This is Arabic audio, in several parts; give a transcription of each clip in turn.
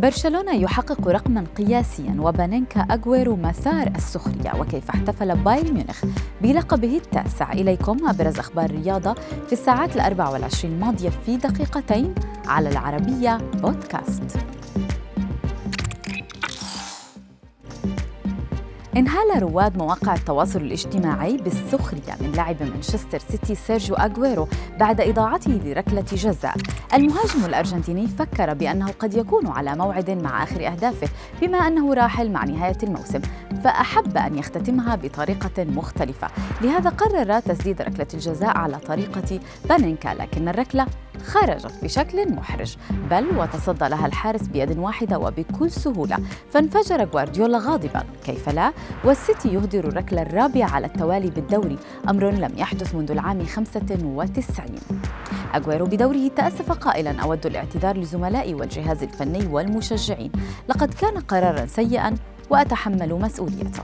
برشلونة يحقق رقما قياسيا وبانينكا أغويرو مثار السخرية وكيف احتفل بايرن ميونخ بلقبه التاسع. إليكم أبرز أخبار الرياضة في الساعات الأربع والعشرين الماضية في دقيقتين على العربية بودكاست. انهال رواد مواقع التواصل الاجتماعي بالسخرية من لاعب مانشستر سيتي سيرجيو أغويرو بعد إضاعته لركلة جزاء. المهاجم الأرجنتيني فكر بأنه قد يكون على موعد مع آخر أهدافه بما أنه راحل مع نهاية الموسم فأحب أن يختتمها بطريقة مختلفة. لهذا قرر تسديد ركلة الجزاء على طريقة بانينكا لكن الركلة خرجت بشكل محرج. بل وتصدى لها الحارس بيد واحدة وبكل سهولة. فانفجر غوارديولا غاضبا. كيف لا؟ والسيتي يهدر الركلة الرابعة على التوالي بالدوري. أمر لم يحدث منذ العام 95 أغويرو بدوره تأسف قائلا. أود الاعتذار لزملائي والجهاز الفني والمشجعين. لقد كان قرارا سيئا وأتحمل مسؤوليته.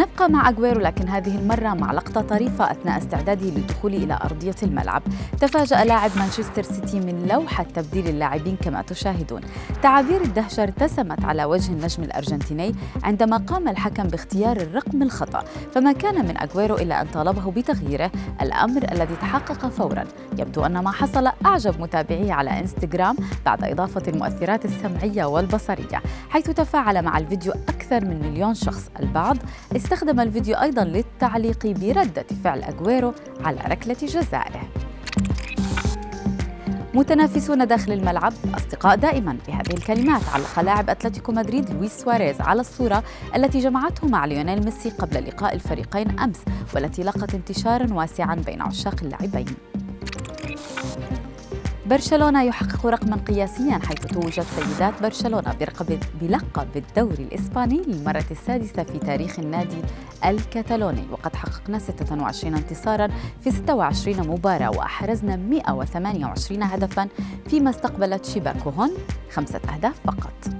نبقى مع أغويرو لكن هذه المرة مع لقطة طريفة أثناء استعداده للدخول إلى أرضية الملعب. تفاجأ لاعب مانشستر سيتي من لوحة تبديل اللاعبين كما تشاهدون. تعابير الدهشة ارتسمت على وجه النجم الأرجنتيني عندما قام الحكم باختيار الرقم الخطأ. فما كان من أغويرو إلا أن طالبه بتغييره الأمر الذي تحقق فورا. يبدو أن ما حصل أعجب متابعيه على إنستغرام بعد إضافة المؤثرات السمعية والبصرية حيث تفاعل مع الفيديو أكثر من مليون شخص البعض استخدم الفيديو أيضا للتعليق بردة فعل أغويرو على ركلة جزائه متنافسون داخل الملعب أصدقاء دائما بهذه الكلمات علق لاعب أتلتيكو مدريد لويس سواريز على الصورة التي جمعته مع ليونيل ميسي قبل لقاء الفريقين أمس والتي لقت انتشارا واسعا بين عشاق اللاعبين. برشلونة يحقق رقما قياسيا حيث توجت سيدات برشلونة بلقب الدوري الإسباني للمرة السادسة في تاريخ النادي الكتالوني وقد حققنا 26 انتصارا في 26 مباراة وأحرزنا 128 هدفا فيما استقبلت شباكهن خمسة أهداف فقط.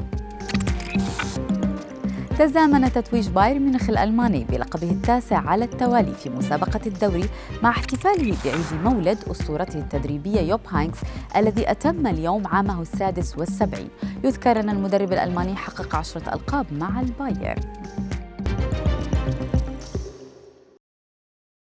تزامن تتويج بايرن ميونخ الألماني بلقبه التاسع على التوالي في مسابقة الدوري مع احتفاله بعيد مولد أسطورته التدريبية يوب هاينكس الذي أتم اليوم عامه السادس والسبعين. يذكر أن المدرب الألماني حقق عشرة ألقاب مع البايرن